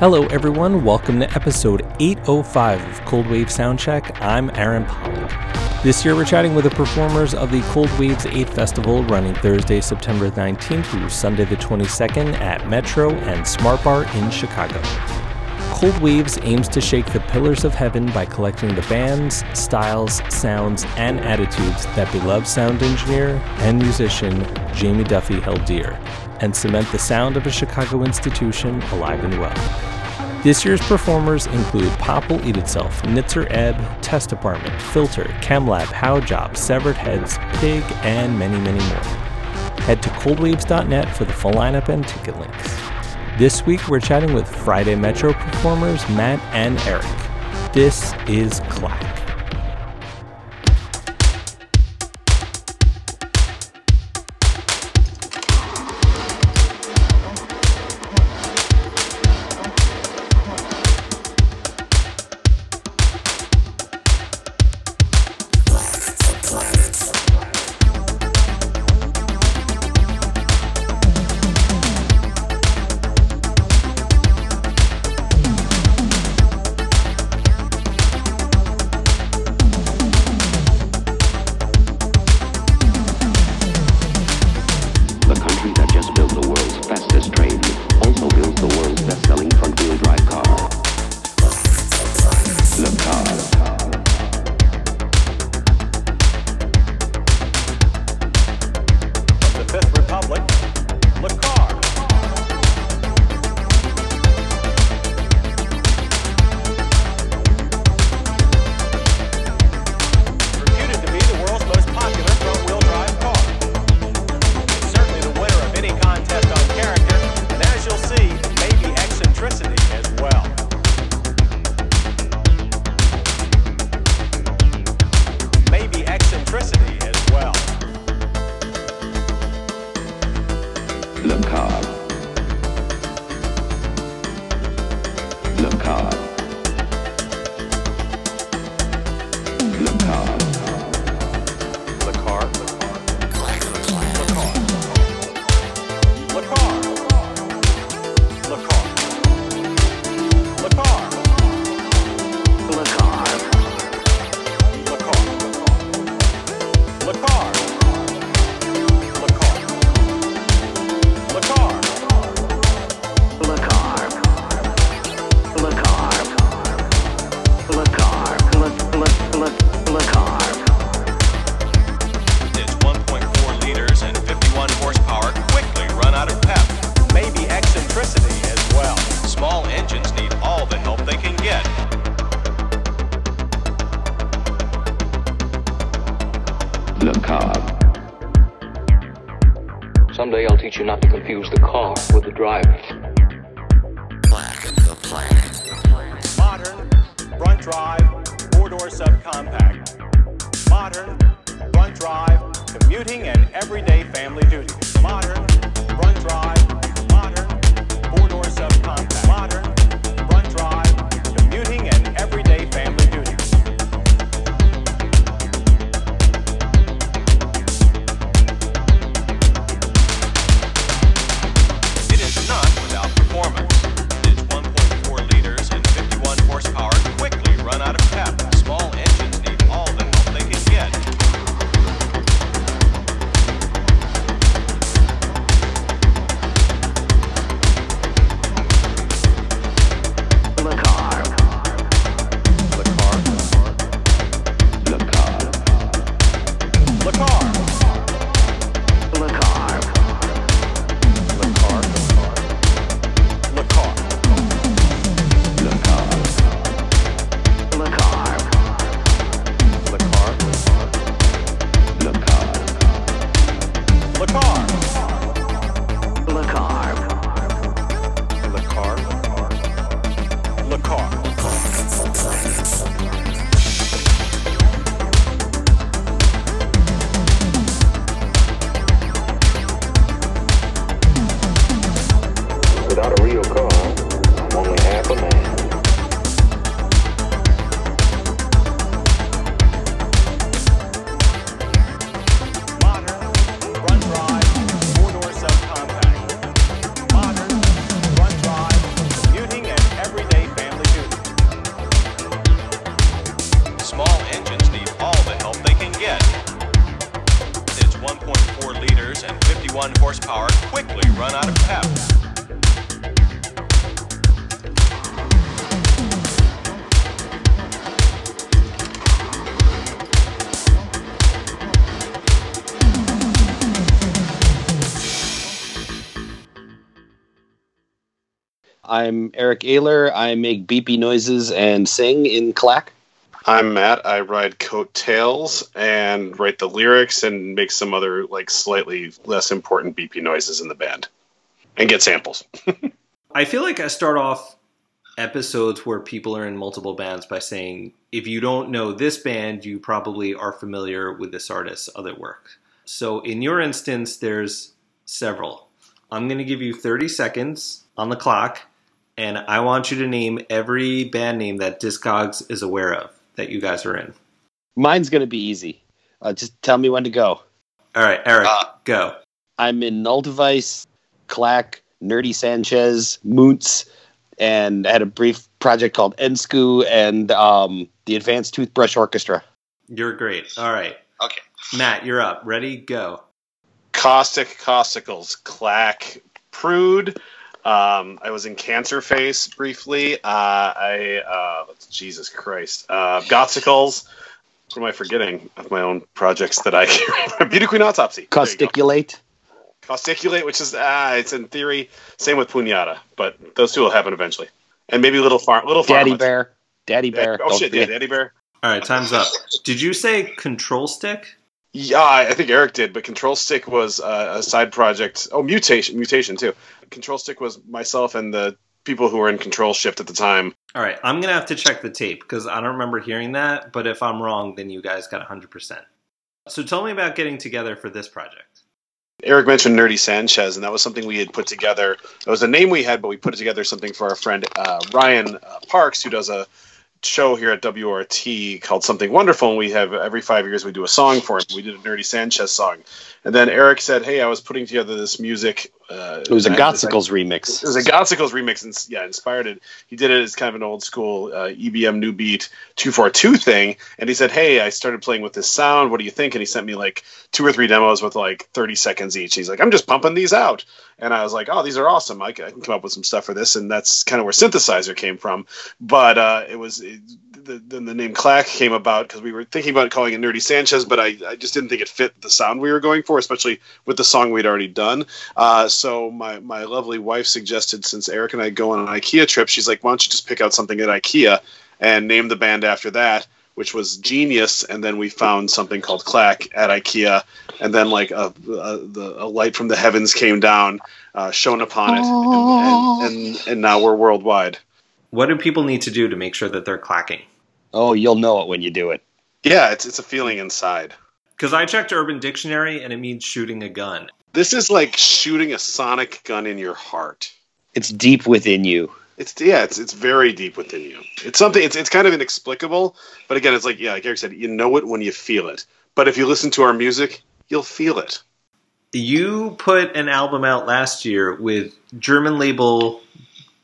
Hello, everyone. Welcome to episode 805 of Cold Wave Soundcheck. I'm Aaron Pollock. This year, we're chatting with the performers of the Cold Waves 8 Festival running Thursday, September 19th through Sunday, the 22nd at Metro and Smart Bar in Chicago. Cold Waves aims to shake the pillars of heaven by collecting the bands, styles, sounds, and attitudes that beloved sound engineer and musician Jamie Duffy held dear, and cement the sound of a Chicago institution alive and well. This year's performers include Pop Will Eat Itself, Nitzer Ebb, Test Department, Filter, ChemLab, Haujobb, Severed Heads, Pig, and many, many more. Head to coldwaves.net for the full lineup and ticket links. This week we're chatting with Friday Metro performers Matt and Eric. This is Clack. without a real code. I'm Eric Oehler. I make beepy noises and sing in clack. I'm Matt. I ride coattails and write the lyrics and make some other like slightly less important beepy noises in the band, and get samples. I feel like I start off episodes where people are in multiple bands by saying, if you don't know this band, you probably are familiar with this artist's other work. So in your instance, there's several. I'm going to give you 30 seconds on the clock, and I want you to name every band name that Discogs is aware of that you guys are in. Mine's gonna be easy. Uh, just tell me when to go. All right, Eric, Uh, go. I'm in Null Device, Clack, Nerdy Sanchez, Moots, and I had a brief project called Ensku and um, the Advanced Toothbrush Orchestra. You're great. All right. Okay. Matt, you're up. Ready? Go. Caustic, causticles, clack, prude. Um, I was in Cancer Face briefly. Uh, I uh, Jesus Christ, uh, Gothsicles. What am I forgetting of my own projects that I Beauty Queen Autopsy. There you go. Causticulate. Causticulate, which is ah, it's in theory same with Punyata, but those two will happen eventually. And maybe Little Farm, Little Farm. Daddy Bear. Daddy Bear. Oh Don't shit, yeah. Daddy Bear. All right, time's up. Did you say control stick? Yeah, I I think Eric did, but Control Stick was uh, a side project. Oh, mutation, mutation too. Control Stick was myself and the people who were in Control Shift at the time. All right, I'm gonna have to check the tape because I don't remember hearing that. But if I'm wrong, then you guys got 100. percent So tell me about getting together for this project. Eric mentioned Nerdy Sanchez, and that was something we had put together. It was a name we had, but we put together something for our friend uh, Ryan uh, Parks, who does a show here at WORT called Something Wonderful, and we have every five years we do a song for him. We did a Nerdy Sanchez song, and then Eric said, "Hey, I was putting together this music. Uh, It was a and I- Gothsicles remix. It was a Gothsicles remix, and yeah, inspired it. He did it as kind of an old school uh, EBM new beat two four two thing, and he said, "Hey, I started playing with this sound. What do you think?" And he sent me like two or three demos with like thirty seconds each. He's like, "I'm just pumping these out," and I was like, "Oh, these are awesome. I can come up with some stuff for this." And that's kind of where synthesizer came from. But uh, it was it, the, then the name Clack came about because we were thinking about calling it Nerdy Sanchez, but I, I just didn't think it fit the sound we were going for, especially with the song we'd already done. Uh, so my, my lovely wife suggested, since Eric and I go on an IKEA trip, she's like, why don't you just pick out something at IKEA and name the band after that, which was Genius. And then we found something called Clack at IKEA. And then like a, a, the, a light from the heavens came down, uh, shone upon it. And, and, and, and now we're worldwide. What do people need to do to make sure that they're clacking? Oh, you'll know it when you do it. Yeah, it's, it's a feeling inside. Because I checked Urban Dictionary and it means shooting a gun. This is like shooting a sonic gun in your heart. It's deep within you. It's yeah, it's it's very deep within you. It's something. It's it's kind of inexplicable, but again, it's like yeah, like Eric said, you know it when you feel it. But if you listen to our music, you'll feel it. You put an album out last year with German label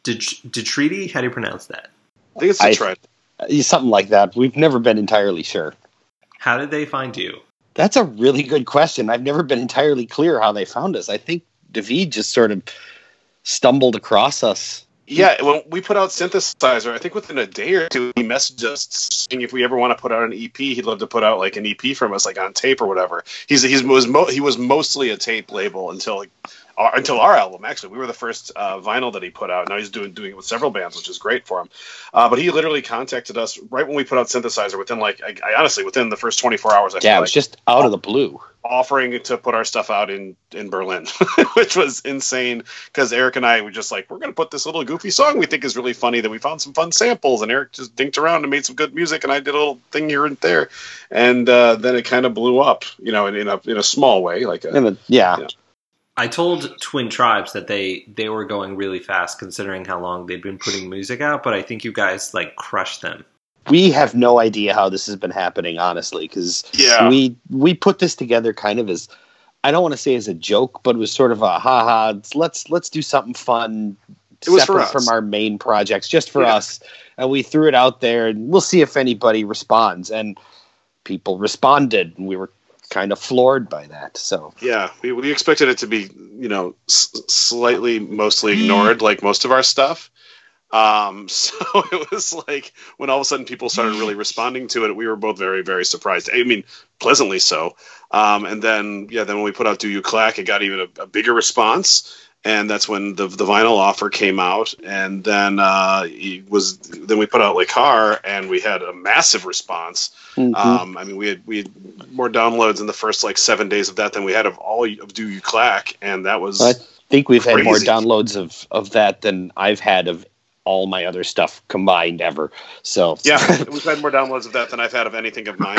Detriti. How do you pronounce that? I think it's I- Detroit. Uh, Uh, something like that. We've never been entirely sure. How did they find you? That's a really good question. I've never been entirely clear how they found us. I think David just sort of stumbled across us. Yeah, when we put out synthesizer, I think within a day or two, he messaged us saying if we ever want to put out an EP, he'd love to put out like an EP from us, like on tape or whatever. He's he's was mo- he was mostly a tape label until like our, until our album. Actually, we were the first uh, vinyl that he put out. Now he's doing doing it with several bands, which is great for him. Uh, but he literally contacted us right when we put out synthesizer. Within like I, I honestly within the first twenty four hours, I Yeah, it like was just out of the blue. offering to put our stuff out in in Berlin, which was insane because Eric and I were just like, we're going to put this little goofy song we think is really funny that we found some fun samples, and Eric just dinked around and made some good music, and I did a little thing here and there, and uh, then it kind of blew up, you know, in, in a in a small way, like a, the, yeah, Yeah. I told Twin Tribes that they they were going really fast considering how long they'd been putting music out, but I think you guys like crushed them. we have no idea how this has been happening, honestly, because Yeah. we we put this together kind of as I don't want to say as a joke, but it was sort of a ha ha. Let's let's do something fun. It was for separate from our main projects, just for Yeah. us, and we threw it out there, and we'll see if anybody responds. And people responded, and we were kind of floored by that. So Yeah, we, we expected it to be, you know, s- slightly mostly ignored, like most of our stuff. Um, so it was like when all of a sudden people started really responding to it, we were both very, very surprised. I mean, pleasantly so. Um, and then, yeah, then when we put out Do You Clack, it got even a, a bigger response. And that's when the the vinyl offer came out, and then uh, was then we put out Le Car, and we had a massive response. mhm. Um, I mean, we had we had more downloads in the first like seven days of that than we had of all of Do You Clack, and that was I think we've had more downloads of of that than I've had of all my other stuff combined ever. So yeah, we've had more downloads of that than I've had of anything of mine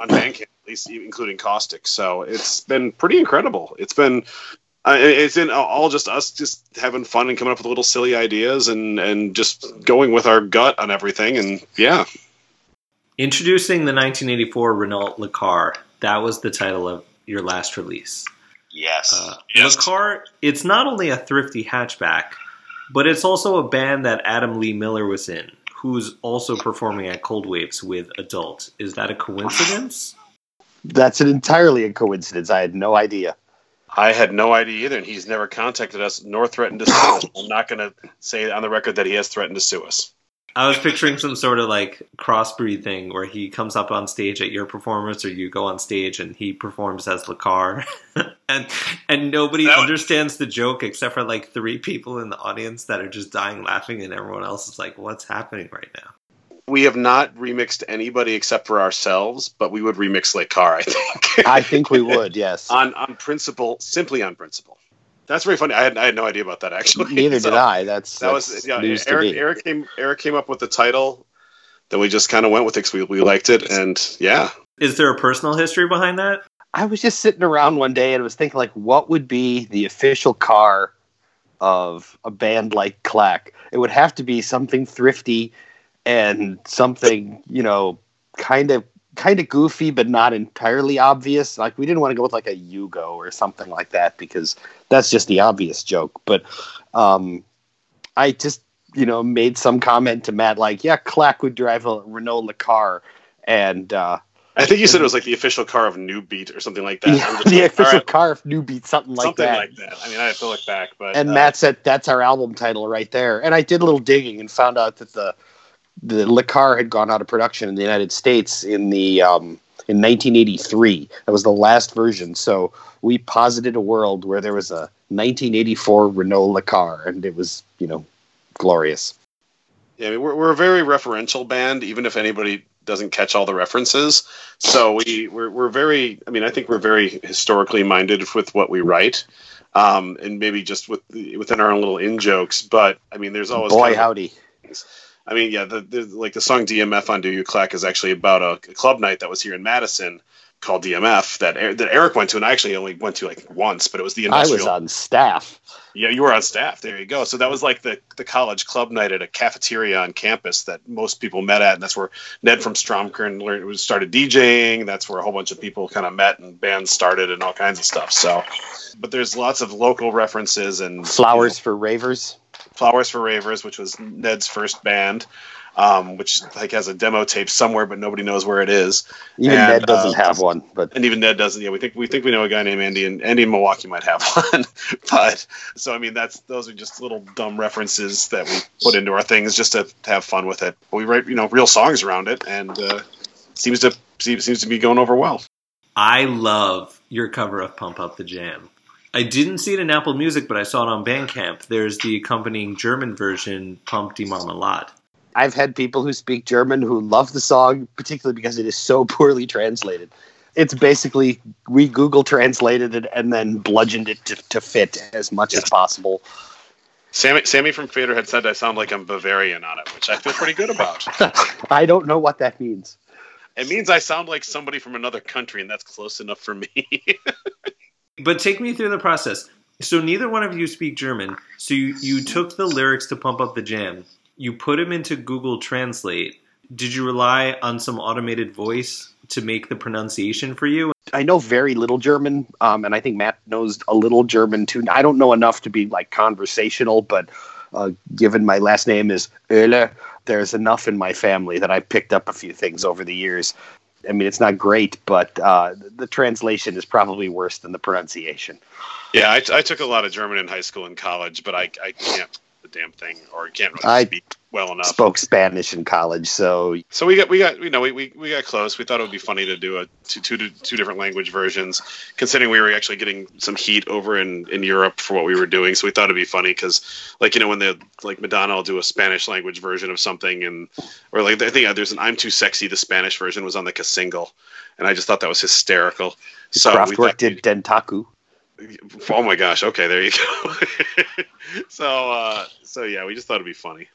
on Bandcamp, at least including Caustic. So it's been pretty incredible. It's been. Uh, it's in all just us just having fun and coming up with little silly ideas and and just going with our gut on everything and yeah Introducing the 1984 Renault Le Car That was the title of your last release. yes, Uh, Yes. Le Car, it's not only a thrifty hatchback, but it's also a band that Adam Lee Miller was in, who's also performing at Cold Waves with Adult. Is that a coincidence? that's an entirely a coincidence. I had no idea. I had no idea either, and he's never contacted us nor threatened to sue us. I'm not going to say on the record that he has threatened to sue us. I was picturing some sort of like crossbreed thing where he comes up on stage at your performance, or you go on stage and he performs as Le Car, and and nobody That understands the joke except for like three people in the audience that are just dying laughing, and everyone else is like, "What's happening right now?" We have not remixed anybody except for ourselves, but we would remix Le Car, I think. I think we would. Yes. on on principle, simply on principle. That's very funny. I had I had no idea about that actually. Neither So did I. That's That that's was yeah. news to Eric me. Eric came Eric came up with the title. Then we just kind of went with it because we, we liked it, and yeah, Is there a personal history behind that? I was just sitting around one day and was thinking, like, what would be the official car of a band like Clack? It would have to be something thrifty and something, you know, kind of kind of goofy but not entirely obvious. Like we didn't want to go with like a Yugo or something like that because that's just the obvious joke. But um, I just, you know, made some comment to Matt like, yeah, Clack would drive a Renault Le Car and uh I think you said it was like the official car of New Beat or something like that. yeah, the like, official right, car of New Beat, something like something that. Something like that. I mean, I have to look back, but and uh, Matt said that's our album title right there. And I did a little digging and found out that the the Le Car had gone out of production in the United States in the um, in 1983. That was the last version. So we posited a world where there was a 1984 Renault Le Car, and it was you know glorious. Yeah, I mean, we're, we're a very referential band, even if anybody doesn't catch all the references. So we we're, we're very. I mean, I think we're very historically minded with what we write, um, and maybe just with within our own little in jokes. But I mean, there's always Boy kind of- howdy! I mean, yeah, the, the like the song DMF on Do You Clack is actually about a, a club night that was here in Madison called DMF that Er- that Eric went to, and I actually only went to like once, but it was the industrial. I was on staff. Yeah, you were on staff. There you go. So that was like the the college club night at a cafeteria on campus that most people met at, and that's where Ned from Stromkern learned, started DJing. That's where a whole bunch of people kind of met and bands started and all kinds of stuff. So, but there's lots of local references and Flowers for Ravers. Flowers for Ravers, which was Ned's first band, um, which like has a demo tape somewhere, but nobody knows where it is. Even And, Ned doesn't uh, have one, but And even Ned doesn't. Yeah, we think we think we know a guy named Andy, and Andy in Milwaukee might have one. but so I mean, that's those are just little dumb references that we put into our things just to, to have fun with it. But we write you know real songs around it, and uh, seems to seems, seems to be going over well. I love your cover of Pump Up the Jam. I didn't see it in Apple Music, but I saw it on Bandcamp. There's the accompanying German version, Pump die Marmelade. I've had people who speak German who love the song, particularly because it is so poorly translated. It's basically we Google translated it and then bludgeoned it to, to fit as much as possible. Sammy Sammy from Fader had said I sound like I'm Bavarian on it, which I feel pretty good about. I don't know what that means. it means I sound like somebody from another country, and that's close enough for me. But take me through the process. So neither one of you speak German. So you, you took the lyrics to Pump Up the Jam. You put them into Google Translate. Did you rely on some automated voice to make the pronunciation for you? I know very little German, um, and I think Matt knows a little German too. I don't know enough to be like conversational, but uh, given my last name is Oehler, there's enough in my family that I picked up a few things over the years. I mean, it's not great, but uh, the translation is probably worse than the pronunciation. Yeah, I, I took a lot of German in high school and college, but I, I can't damn thing or can't really I speak well enough. Spoke Spanish in college, so So we got we got you know we, we, we got close. We thought it would be funny to do a two, two two different language versions, considering we were actually getting some heat over in, in Europe for what we were doing. So we thought it'd be funny because like you know when the like Madonna will do a Spanish language version of something and or like I think there's an I'm too sexy. The Spanish version was on like a single, and I just thought that was hysterical. So we Kraftwerk did Dentaku. Oh my gosh! Okay, there you go. so uh, so yeah, we just thought it'd be funny.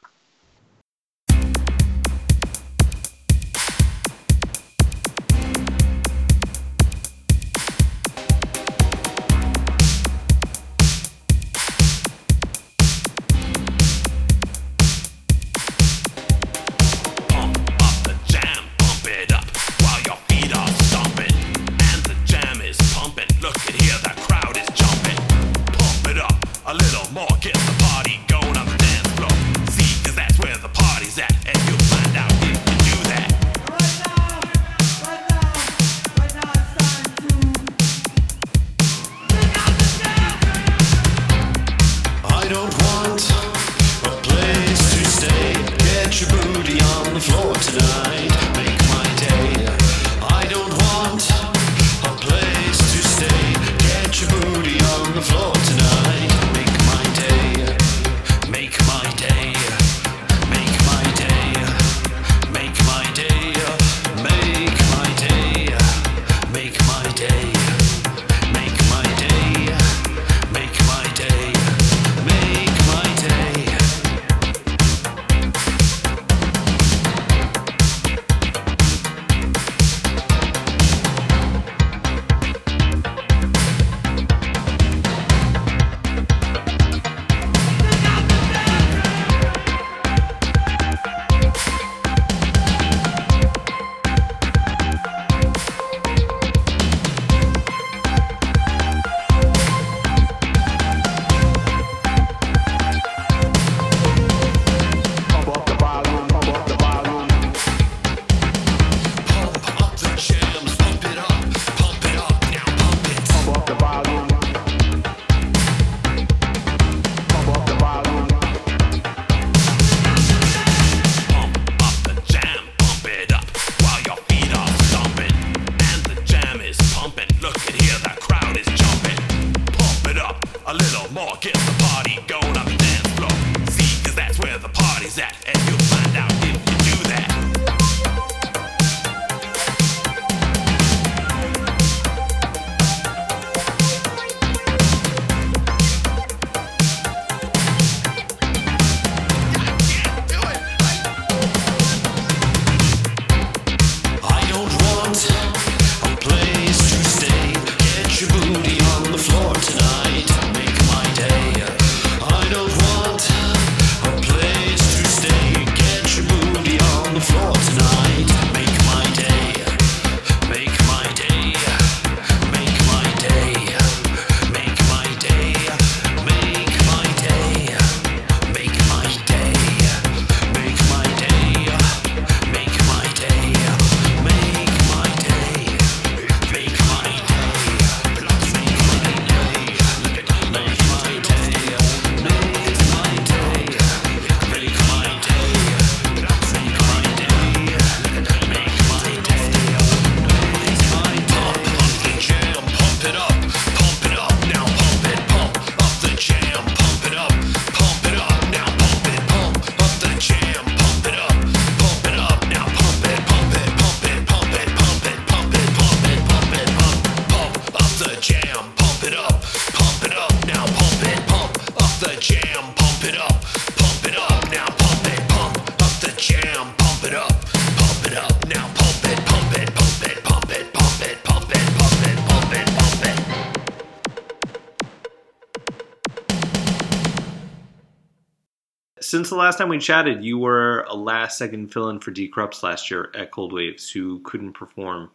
Since the last time we chatted, you were a last second fill in for Die Krupps last year at Cold Waves, who couldn't perform.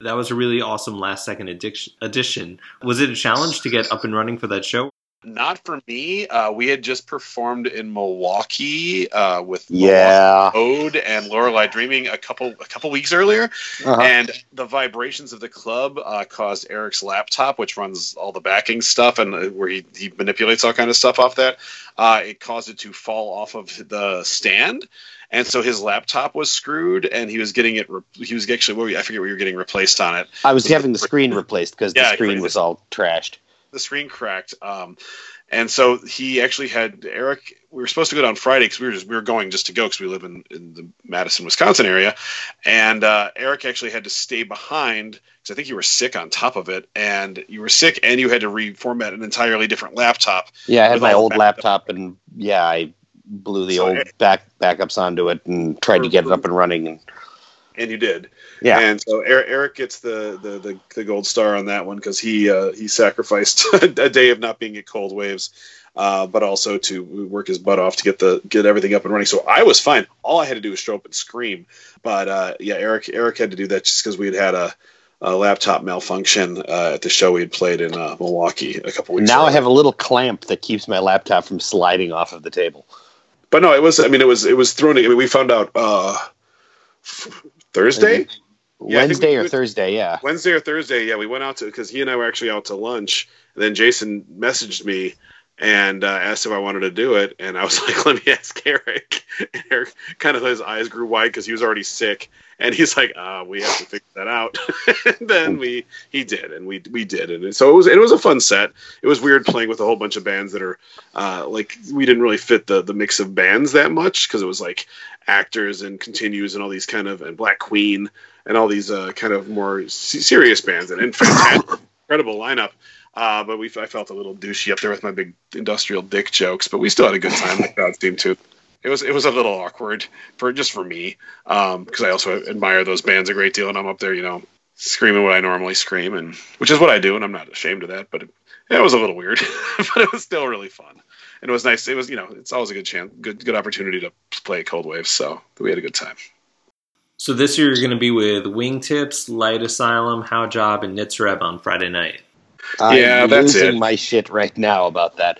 That was a really awesome last second addition. Was it a challenge to get up and running for that show? Not for me. Uh, we had just performed in Milwaukee uh, with Yeah. Ode and Lorelei Dreaming a couple a couple weeks earlier, Uh-huh. and the vibrations of the club uh, caused Eric's laptop, which runs all the backing stuff and uh, where he, he manipulates all kind of stuff off that, uh, it caused it to fall off of the stand. And so his laptop was screwed, and he was getting it. Re- he was actually, what were you- I forget what you were getting replaced on it. I was having the screen replaced because Yeah, the screen was all trashed. The screen cracked. Um, and so he actually had Eric. We were supposed to go down Friday because we were just we were going just to go because we live in, in the Madison, Wisconsin area. And uh, Eric actually had to stay behind because I think you were sick on top of it, and you were sick, and you had to reformat an entirely different laptop. Yeah, I had my old laptop, and yeah, I blew the So old back backups onto it and tried to get it up and running. And And you did. Yeah, And so Eric, Eric gets the, the, the, the gold star on that one because he uh, he sacrificed a day of not being at Cold Waves, uh, but also to work his butt off to get the get everything up and running. So I was fine. All I had to do was show up and scream. But uh, yeah, Eric Eric had to do that just because we had had a, a laptop malfunction uh, at the show we had played in uh, Milwaukee a couple weeks. Ago. Now I have a little clamp that keeps my laptop from sliding off of the table. But no, it was. I mean, it was it was thrown. I mean, we found out uh, Thursday. Yeah, Wednesday we or would- Thursday, yeah. Wednesday or Thursday, yeah, we went out to because he and I were actually out to lunch. And then Jason messaged me and uh, asked if I wanted to do it, and I was like, "Let me ask Eric." And Eric kind of his eyes grew wide because he was already sick, and he's like, "Uh, we have to figure that out." and then we he did, and we we did, and so it was it was a fun set. It was weird playing with a whole bunch of bands that are uh, like we didn't really fit the the mix of bands that much because it was like actors and continues and all these kind of and Black Queen and all these uh, kind of more se- serious bands and, incredible lineup. Uh, but we I felt a little douchey up there with my big industrial dick jokes, but we still had a good time. The crowd seemed to. It was it was a little awkward for just for me because I also admire those bands a great deal, and I'm up there, you know, screaming what I normally scream, and which is what I do, and I'm not ashamed of that. But it, it was a little weird, but it was still really fun, and it was nice. It was you know it's always a good chance, good good opportunity to play Cold Waves, so we had a good time. So this year you're going to be with Wingtips, Light Asylum, Haujobb, and Nitzer Ebb on Friday night. Yeah, I'm that's losing it. my shit right now about that.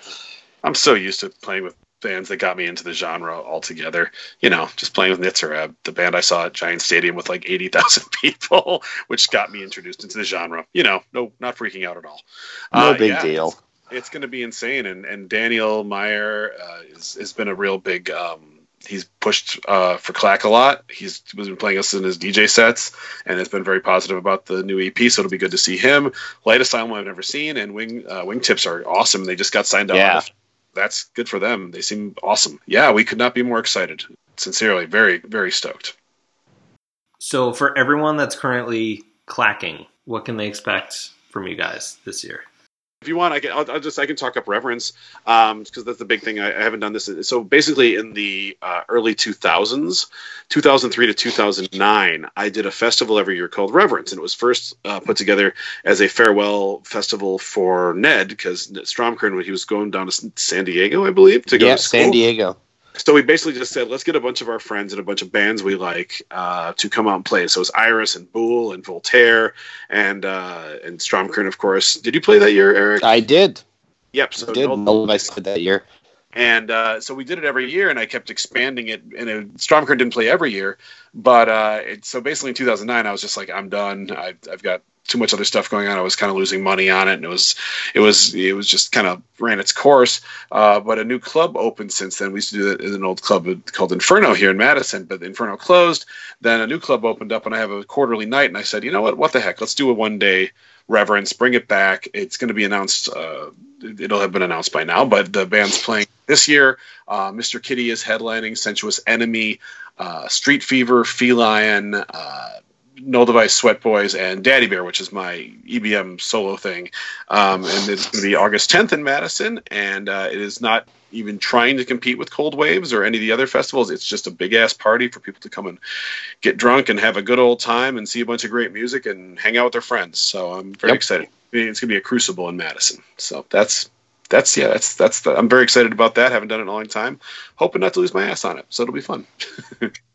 I'm so used to playing with bands that got me into the genre altogether. You know, just playing with Nitzer Ebb, the band I saw at Giant Stadium with like 80,000 people, which got me introduced into the genre. You know, no, not freaking out at all. No Uh, big yeah, deal. It's going to be insane. And, and Daniel Myer uh, is, has been a real big. Um, He's pushed uh, for Clack a lot. He's been playing us in his DJ sets, and has been very positive about the new EP. So it'll be good to see him. Light Asylum I've never seen, and Wing uh, Wingtips are awesome. They just got signed up Yeah. that's good for them. They seem awesome. Yeah, we could not be more excited. Sincerely, very, very stoked. So for everyone that's currently clacking, what can they expect from you guys this year? If you want, I can. I'll, I'll just. I can talk up reverence because that's the big thing. I, I haven't done this. So basically, in the uh, early 2000s, 2003 to 2009, I did a festival every year called Reverence, and it was first uh, put together as a farewell festival for Ned because Stromkern, when he was going down to San Diego, I believe, to go Yeah, to school. San Diego. So we basically just said, let's get a bunch of our friends and a bunch of bands we like uh, to come out and play. So it's Iris and Boole and Voltaire and uh, and Stromkern, of course. Did you play that year, Eric? I did. yep. So I did. no- All of I said that year. and uh, so we did it every year, and I kept expanding it. And it, Stromkern didn't play every year, but uh, it, so basically in 2009, I was just like, I'm done. I, I've got too much other stuff going on. I was kind of losing money on it, and it was, it was, it was just kind of ran its course. Uh, but a new club opened since then. We used to do that in an old club called Inferno here in Madison, but Inferno closed. Then a new club opened up, and I have a quarterly night, and I said, you know what? What the heck? Let's do a one day reverence. Bring it back. It's going to be announced. Uh, it'll have been announced by now, but the band's playing this year. Uh, Mr. Kitty is headlining. Sensuous Enemy, uh, Street Fever, Feline. Uh, Null Device, Sweat Boys, and Daddy Bear, which is my EBM solo thing. Um, and it's going to be August 10th in Madison, and uh, it is not even trying to compete with Cold Waves or any of the other festivals. It's just a big ass party for people to come and get drunk and have a good old time and see a bunch of great music and hang out with their friends. So I'm very Yep. excited. It's going to be a crucible in Madison. So that's that's yeah, that's that's the, I'm very excited about that. Haven't done it in a long time. Hoping not to lose my ass on it. So it'll be fun.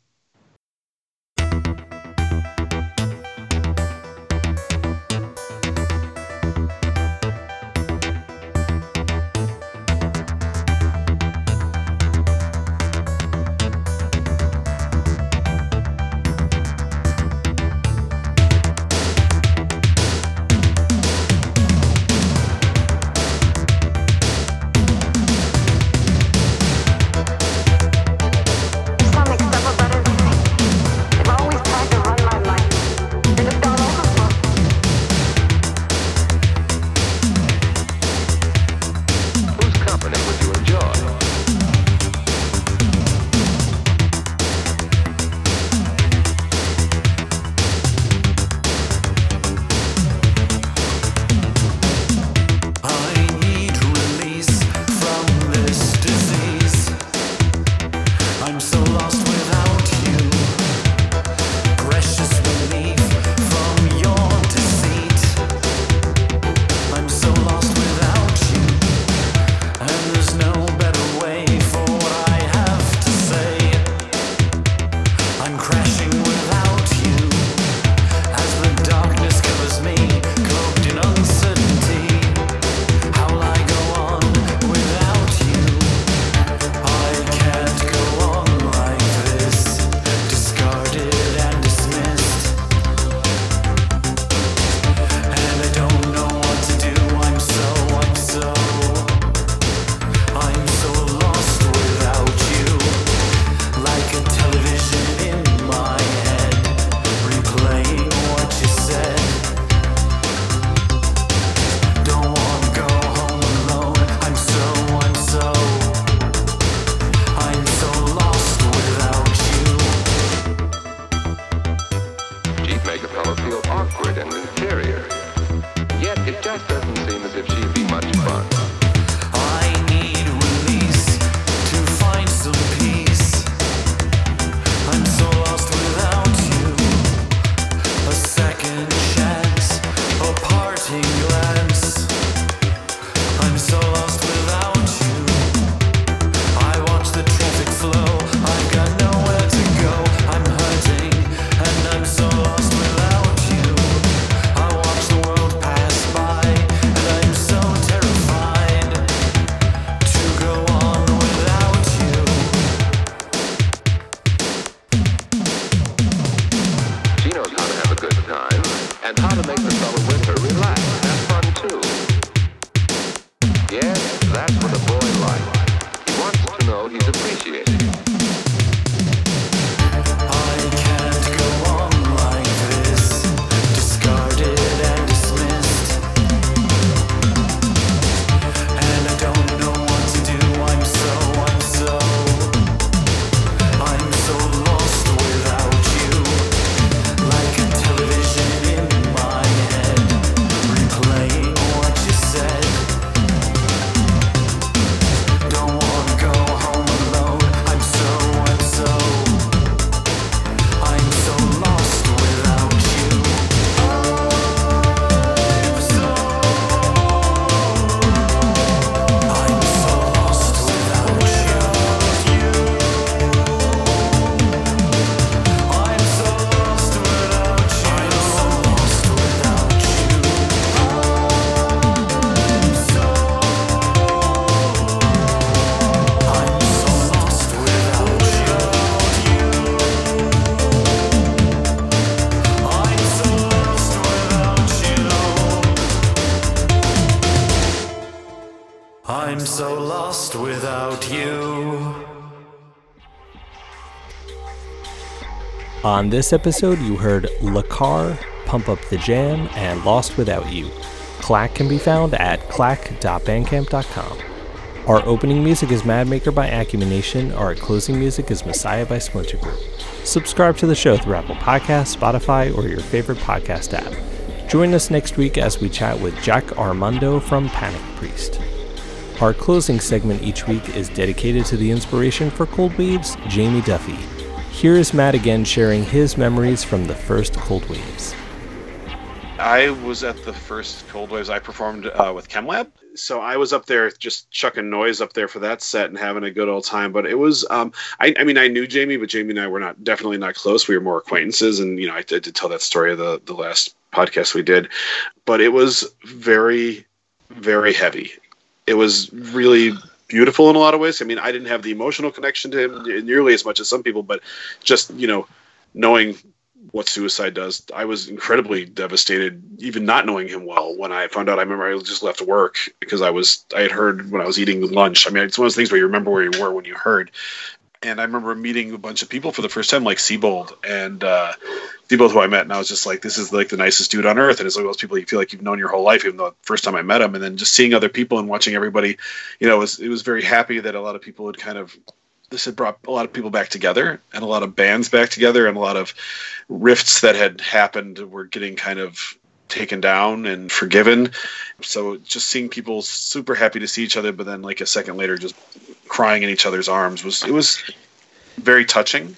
On this episode, you heard Le Car, Pump Up the Jam, and Lost Without You. Clack can be found at clack.bandcamp.com. Our opening music is Madmaker by Acumen Nation. Our closing music is Messiah by Splinter Group. Subscribe to the show through Apple Podcasts, Spotify, or your favorite podcast app. Join us next week as we chat with Jack Armando from Panic Priest. Our closing segment each week is dedicated to the inspiration for Cold Waves, Jamie Duffy. Here is Matt again sharing his memories from the first Cold Waves. I was at the first Cold Waves I performed uh, with ChemLab. So I was up there just chucking noise up there for that set and having a good old time. But it was, um, I, I mean, I knew Jamie, but Jamie and I were not definitely not close. We were more acquaintances, and you know, I did, did tell that story of the the last podcast we did. But it was very, very heavy. It was really beautiful in a lot of ways. I mean, I didn't have the emotional connection to him nearly as much as some people, but just you know, knowing what suicide does. I was incredibly devastated, even not knowing him well. When I found out, I remember I just left work because I was I had heard when I was eating lunch. I mean, it's one of those things where you remember where you were when you heard. And I remember meeting a bunch of people for the first time, like Seabold and uh, Seabold, who I met, and I was just like, "This is like the nicest dude on earth." And it's like those people you feel like you've known your whole life, even though the first time I met him, and then just seeing other people and watching everybody, you know, it was it was very happy that a lot of people had kind of this had brought a lot of people back together and a lot of bands back together and a lot of rifts that had happened were getting kind of taken down and forgiven. So just seeing people super happy to see each other, but then like a second later, just crying in each other's arms was it was very touching.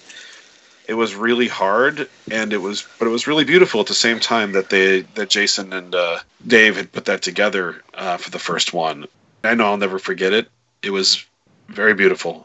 It was really hard, and it was, but it was really beautiful at the same time that they that Jason and uh, Dave had put that together uh, for the first one. I know I'll never forget it. It was very beautiful.